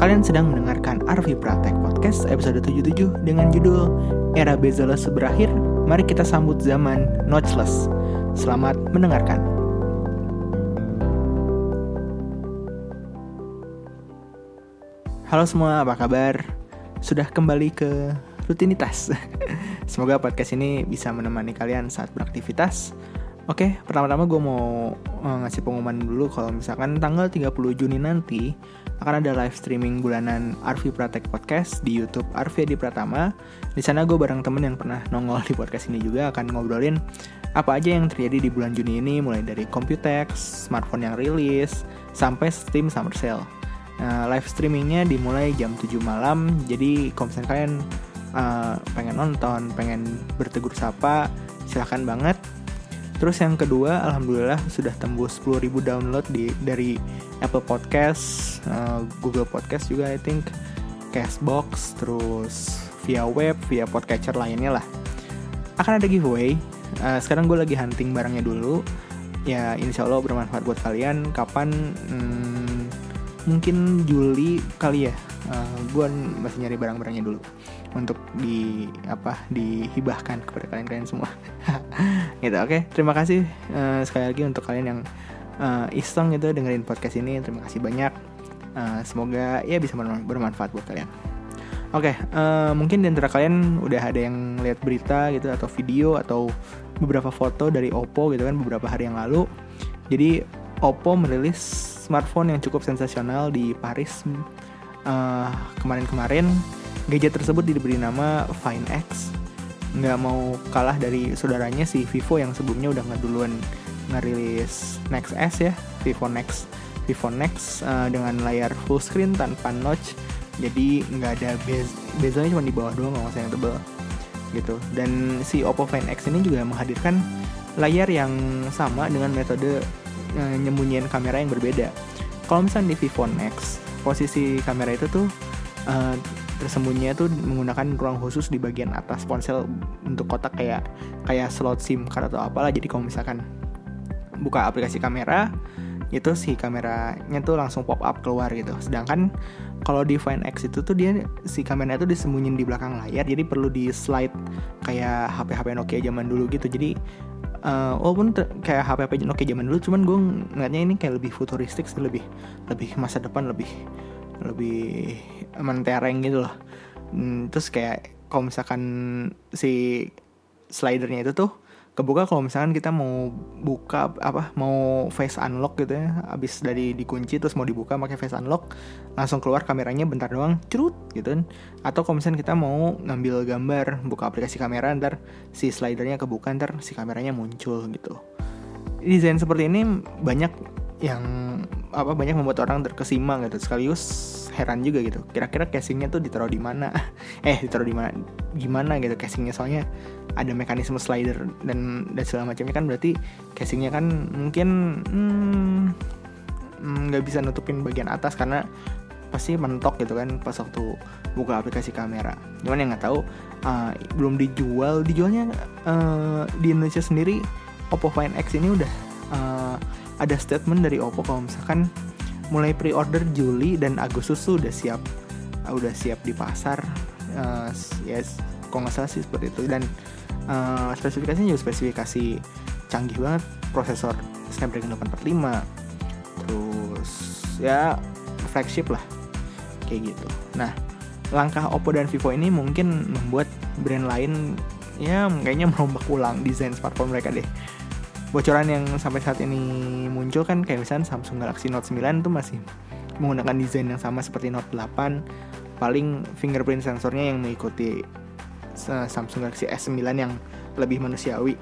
Kalian sedang mendengarkan Arvi Pratek Podcast episode 77 dengan judul Era Bezeless berakhir, mari kita sambut zaman Notchless. Selamat mendengarkan. Halo semua, apa kabar? Sudah kembali ke rutinitas. Semoga podcast ini bisa menemani kalian saat beraktivitas Oke, pertama-tama gue mau uh, ngasih pengumuman dulu kalau misalkan tanggal 30 Juni nanti akan ada live streaming bulanan Arvi Pratek Podcast di YouTube Arvi Adi Pratama. Di sana gue bareng temen yang pernah nongol di podcast ini juga akan ngobrolin apa aja yang terjadi di bulan Juni ini mulai dari Computex, smartphone yang rilis, sampai Steam Summer Sale. Nah, live streamingnya dimulai jam 7 malam, jadi kalau misalnya kalian uh, pengen nonton, pengen bertegur sapa, silahkan banget Terus yang kedua, alhamdulillah sudah tembus 10.000 download di dari Apple Podcast, uh, Google Podcast juga I think, Castbox, terus via web, via podcatcher lainnya lah. Akan ada giveaway. Uh, sekarang gue lagi hunting barangnya dulu. Ya insya Allah bermanfaat buat kalian. Kapan? Hmm, mungkin Juli kali ya. Uh, gue masih nyari barang-barangnya dulu untuk di apa dihibahkan kepada kalian-kalian semua. gitu, oke. Okay? Terima kasih uh, sekali lagi untuk kalian yang uh, iseng gitu dengerin podcast ini. Terima kasih banyak. Uh, semoga ya bisa bermanfaat buat kalian. Oke, okay, uh, mungkin di antara kalian udah ada yang lihat berita gitu atau video atau beberapa foto dari Oppo gitu kan beberapa hari yang lalu. Jadi Oppo merilis smartphone yang cukup sensasional di Paris kemarin-kemarin. Uh, Gadget tersebut diberi nama Fine X. Nggak mau kalah dari saudaranya si Vivo yang sebelumnya udah ngeduluan ngerilis Next S ya, Vivo Next. Vivo Next uh, dengan layar full screen tanpa notch. Jadi nggak ada bez bezelnya cuma di bawah doang nggak usah yang tebel gitu. Dan si Oppo Find X ini juga menghadirkan layar yang sama dengan metode uh, nyembunyiin kamera yang berbeda. Kalau misalnya di Vivo Next, posisi kamera itu tuh uh, tersembunyinya tuh menggunakan ruang khusus di bagian atas ponsel untuk kotak kayak kayak slot SIM card atau apalah. Jadi kalau misalkan buka aplikasi kamera itu si kameranya tuh langsung pop up keluar gitu. Sedangkan kalau di Find X itu tuh dia si kameranya tuh disembunyiin di belakang layar, jadi perlu di slide kayak HP-HP Nokia zaman dulu gitu. Jadi uh, walaupun kayak HP-HP Nokia zaman dulu, cuman gue ngeliatnya ini kayak lebih futuristik lebih lebih masa depan, lebih lebih mentereng gitu loh. Hmm, terus kayak kalau misalkan si slidernya itu tuh kebuka kalau misalkan kita mau buka apa mau face unlock gitu ya abis dari dikunci terus mau dibuka pakai face unlock langsung keluar kameranya bentar doang cerut gitu kan. Atau kalau misalkan kita mau ngambil gambar buka aplikasi kamera ntar si slidernya kebuka ntar si kameranya muncul gitu. Desain seperti ini banyak yang apa banyak membuat orang terkesima gitu. Sekaligus heran juga gitu. Kira-kira casingnya tuh ditaruh di mana? Eh ditaruh di mana gimana gitu casingnya? Soalnya ada mekanisme slider dan dan segala macamnya kan berarti casingnya kan mungkin hmm, nggak hmm, bisa nutupin bagian atas karena pasti mentok gitu kan pas waktu buka aplikasi kamera. Cuman yang nggak tahu uh, belum dijual, dijualnya uh, di Indonesia sendiri Oppo Find X ini udah uh, ada statement dari Oppo kalau misalkan mulai pre-order Juli dan Agustus tuh udah siap uh, udah siap di pasar. Uh, yes kok nggak salah sih seperti itu. Dan uh, spesifikasinya juga spesifikasi canggih banget prosesor Snapdragon 845 terus ya flagship lah kayak gitu. Nah langkah Oppo dan Vivo ini mungkin membuat brand lain ya kayaknya merombak ulang desain smartphone mereka deh bocoran yang sampai saat ini muncul kan kayak misalnya Samsung Galaxy Note 9 tuh masih menggunakan desain yang sama seperti Note 8 paling fingerprint sensornya yang mengikuti Samsung Galaxy S9 yang lebih manusiawi.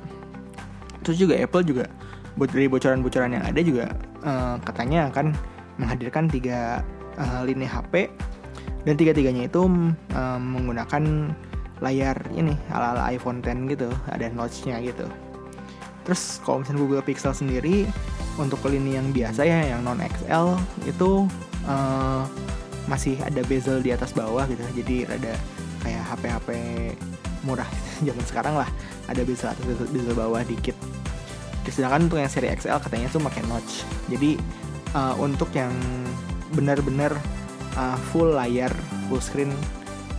Terus juga Apple juga dari bocoran-bocoran yang ada juga uh, katanya akan menghadirkan tiga uh, lini HP dan tiga-tiganya itu uh, menggunakan layar ini ala-ala iPhone 10 gitu ada notch-nya gitu Terus kalau misalnya Google Pixel sendiri untuk lini yang biasa ya yang non XL itu uh, masih ada bezel di atas bawah gitu. Jadi ada kayak HP-HP murah zaman sekarang lah. Ada bezel atas bezel, bezel bawah dikit. Sedangkan untuk yang seri XL katanya tuh pakai notch. Jadi uh, untuk yang benar-benar uh, full layar full screen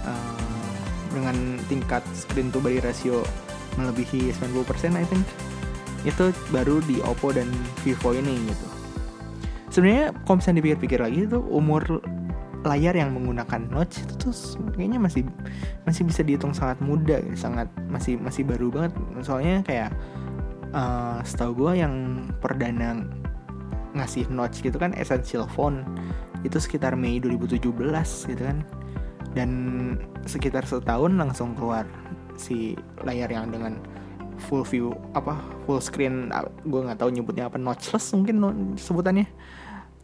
uh, dengan tingkat screen to body ratio melebihi 90% I think itu baru di Oppo dan Vivo ini gitu. Sebenarnya kalau misalnya dipikir-pikir lagi itu umur layar yang menggunakan notch itu tuh kayaknya masih masih bisa dihitung sangat muda sangat masih masih baru banget. Soalnya kayak uh, setahu gue yang perdana ngasih notch gitu kan essential phone itu sekitar Mei 2017 gitu kan. Dan sekitar setahun langsung keluar si layar yang dengan full view apa full screen gue nggak tahu nyebutnya apa notchless mungkin sebutannya.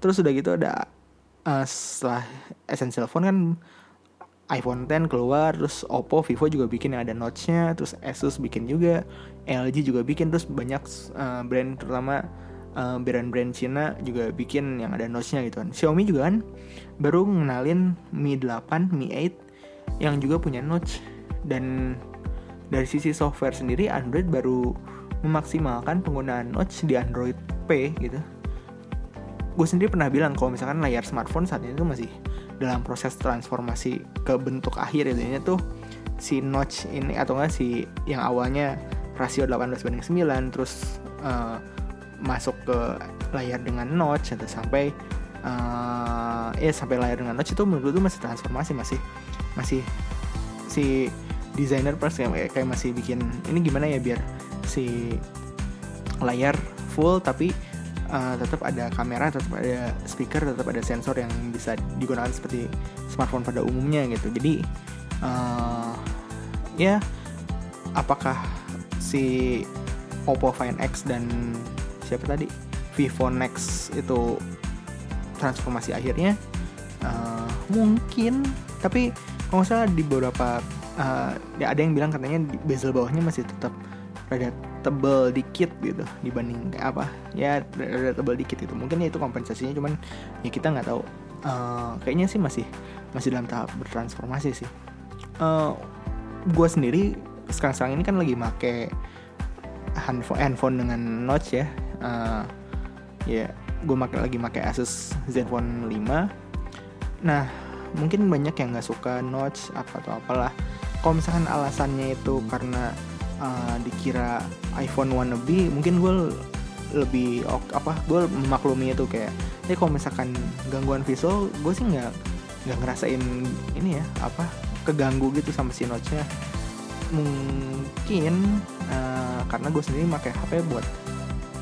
Terus udah gitu ada uh, setelah essential phone kan iPhone 10 keluar terus Oppo, Vivo juga bikin yang ada notch-nya terus Asus bikin juga LG juga bikin terus banyak uh, brand terutama uh, brand-brand Cina juga bikin yang ada notch-nya gitu kan. Xiaomi juga kan baru ngenalin Mi 8, Mi 8 yang juga punya notch. Dan dari sisi software sendiri Android baru memaksimalkan penggunaan notch di Android P gitu. Gue sendiri pernah bilang kalau misalkan layar smartphone saat ini tuh masih dalam proses transformasi ke bentuk akhir intinya tuh si notch ini atau enggak si yang awalnya rasio 18 banding 9 terus uh, masuk ke layar dengan notch atau sampai uh, ya sampai layar dengan notch itu menurut gue masih transformasi masih masih si desainer pas kayak, kayak masih bikin ini gimana ya biar si layar full tapi uh, tetap ada kamera, tetap ada speaker, tetap ada sensor yang bisa digunakan seperti smartphone pada umumnya gitu. Jadi uh, ya apakah si Oppo Find X dan siapa tadi Vivo Nex itu transformasi akhirnya uh, mungkin tapi kalau nggak salah di beberapa uh, ya ada yang bilang katanya bezel bawahnya masih tetap rada tebel dikit gitu dibanding apa ya ada tebel dikit itu mungkin ya itu kompensasinya cuman ya kita nggak tahu. Uh, kayaknya sih masih masih dalam tahap bertransformasi sih. Uh, eh, gue sendiri sekarang sekarang ini kan lagi make handphone handphone dengan notch ya. Uh, ya gue make lagi make Asus Zenfone 5 nah mungkin banyak yang nggak suka notch apa atau apalah kalau misalkan alasannya itu karena uh, dikira iPhone wannabe mungkin gue lebih apa gue memaklumi itu kayak ini kalau misalkan gangguan visual gue sih nggak nggak ngerasain ini ya apa keganggu gitu sama si notch-nya. Mungkin uh, karena gue sendiri pakai HP buat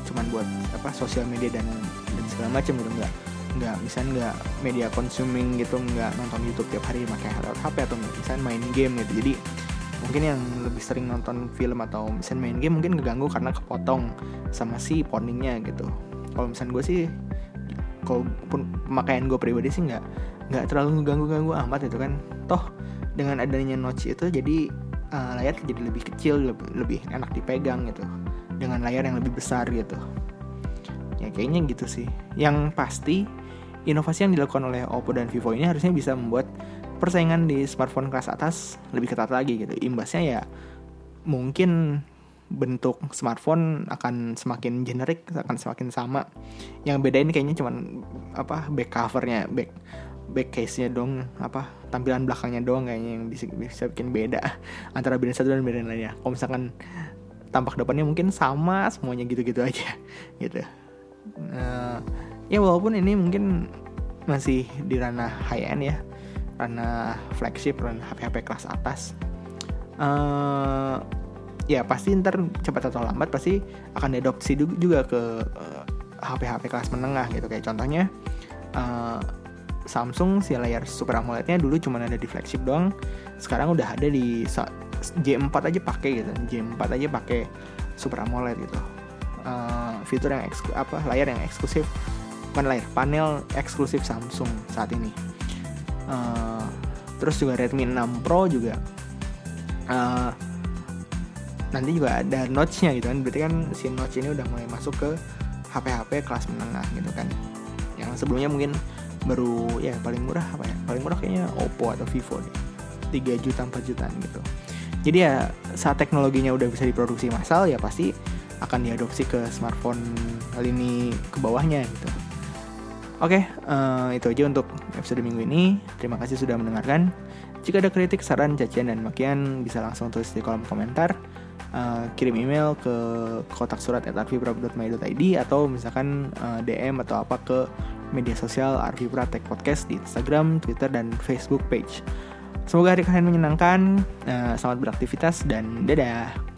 cuman buat apa sosial media dan dan segala macam gitu nggak nggak misalnya nggak media consuming gitu nggak nonton YouTube tiap hari pakai HP atau misalnya main game gitu. Jadi mungkin yang lebih sering nonton film atau misalnya main game mungkin keganggu karena kepotong sama si poningnya gitu. Kalau misalnya gue sih kalau pun pemakaian gue pribadi sih nggak nggak terlalu ngeganggu ganggu amat itu kan. Toh dengan adanya notch itu jadi uh, layar jadi lebih kecil lebih, lebih enak dipegang gitu. Dengan layar yang lebih besar gitu. Ya kayaknya gitu sih. Yang pasti inovasi yang dilakukan oleh Oppo dan Vivo ini harusnya bisa membuat persaingan di smartphone kelas atas lebih ketat lagi gitu. Imbasnya ya mungkin bentuk smartphone akan semakin generik, akan semakin sama. Yang beda ini kayaknya cuman apa back covernya, back back case-nya dong, apa tampilan belakangnya doang kayaknya yang bisa, bisa bikin beda antara brand satu dan brand lainnya. Kalau misalkan tampak depannya mungkin sama semuanya gitu-gitu aja gitu. Uh, ya walaupun ini mungkin masih di ranah high end ya. Ranah flagship ranah HP-HP kelas atas. Uh, ya pasti ntar cepat atau lambat pasti akan diadopsi juga ke uh, eh, HP-HP kelas menengah gitu. Kayak contohnya uh, Samsung si layar Super AMOLED-nya dulu cuma ada di flagship doang. Sekarang udah ada di J4 aja pakai gitu. J4 aja pakai Super AMOLED gitu. Uh, fitur yang apa layar yang eksklusif bukan layar panel eksklusif Samsung saat ini. Uh, terus juga Redmi 6 Pro juga uh, nanti juga ada notch-nya gitu kan. Berarti kan si notch ini udah mulai masuk ke HP-HP kelas menengah gitu kan. Yang sebelumnya mungkin baru ya paling murah apa ya? Paling murah kayaknya Oppo atau Vivo nih 3 juta 4 jutaan gitu. Jadi ya saat teknologinya udah bisa diproduksi massal ya pasti akan diadopsi ke smartphone lini ke bawahnya gitu Oke, uh, itu aja untuk episode minggu ini. Terima kasih sudah mendengarkan. Jika ada kritik, saran, cacian, dan makian, bisa langsung tulis di kolom komentar. Uh, kirim email ke kotak surat at atau misalkan uh, DM atau apa ke media sosial Arvibra Tech Podcast di Instagram, Twitter, dan Facebook page. Semoga hari kalian menyenangkan, uh, selamat beraktivitas, dan dadah!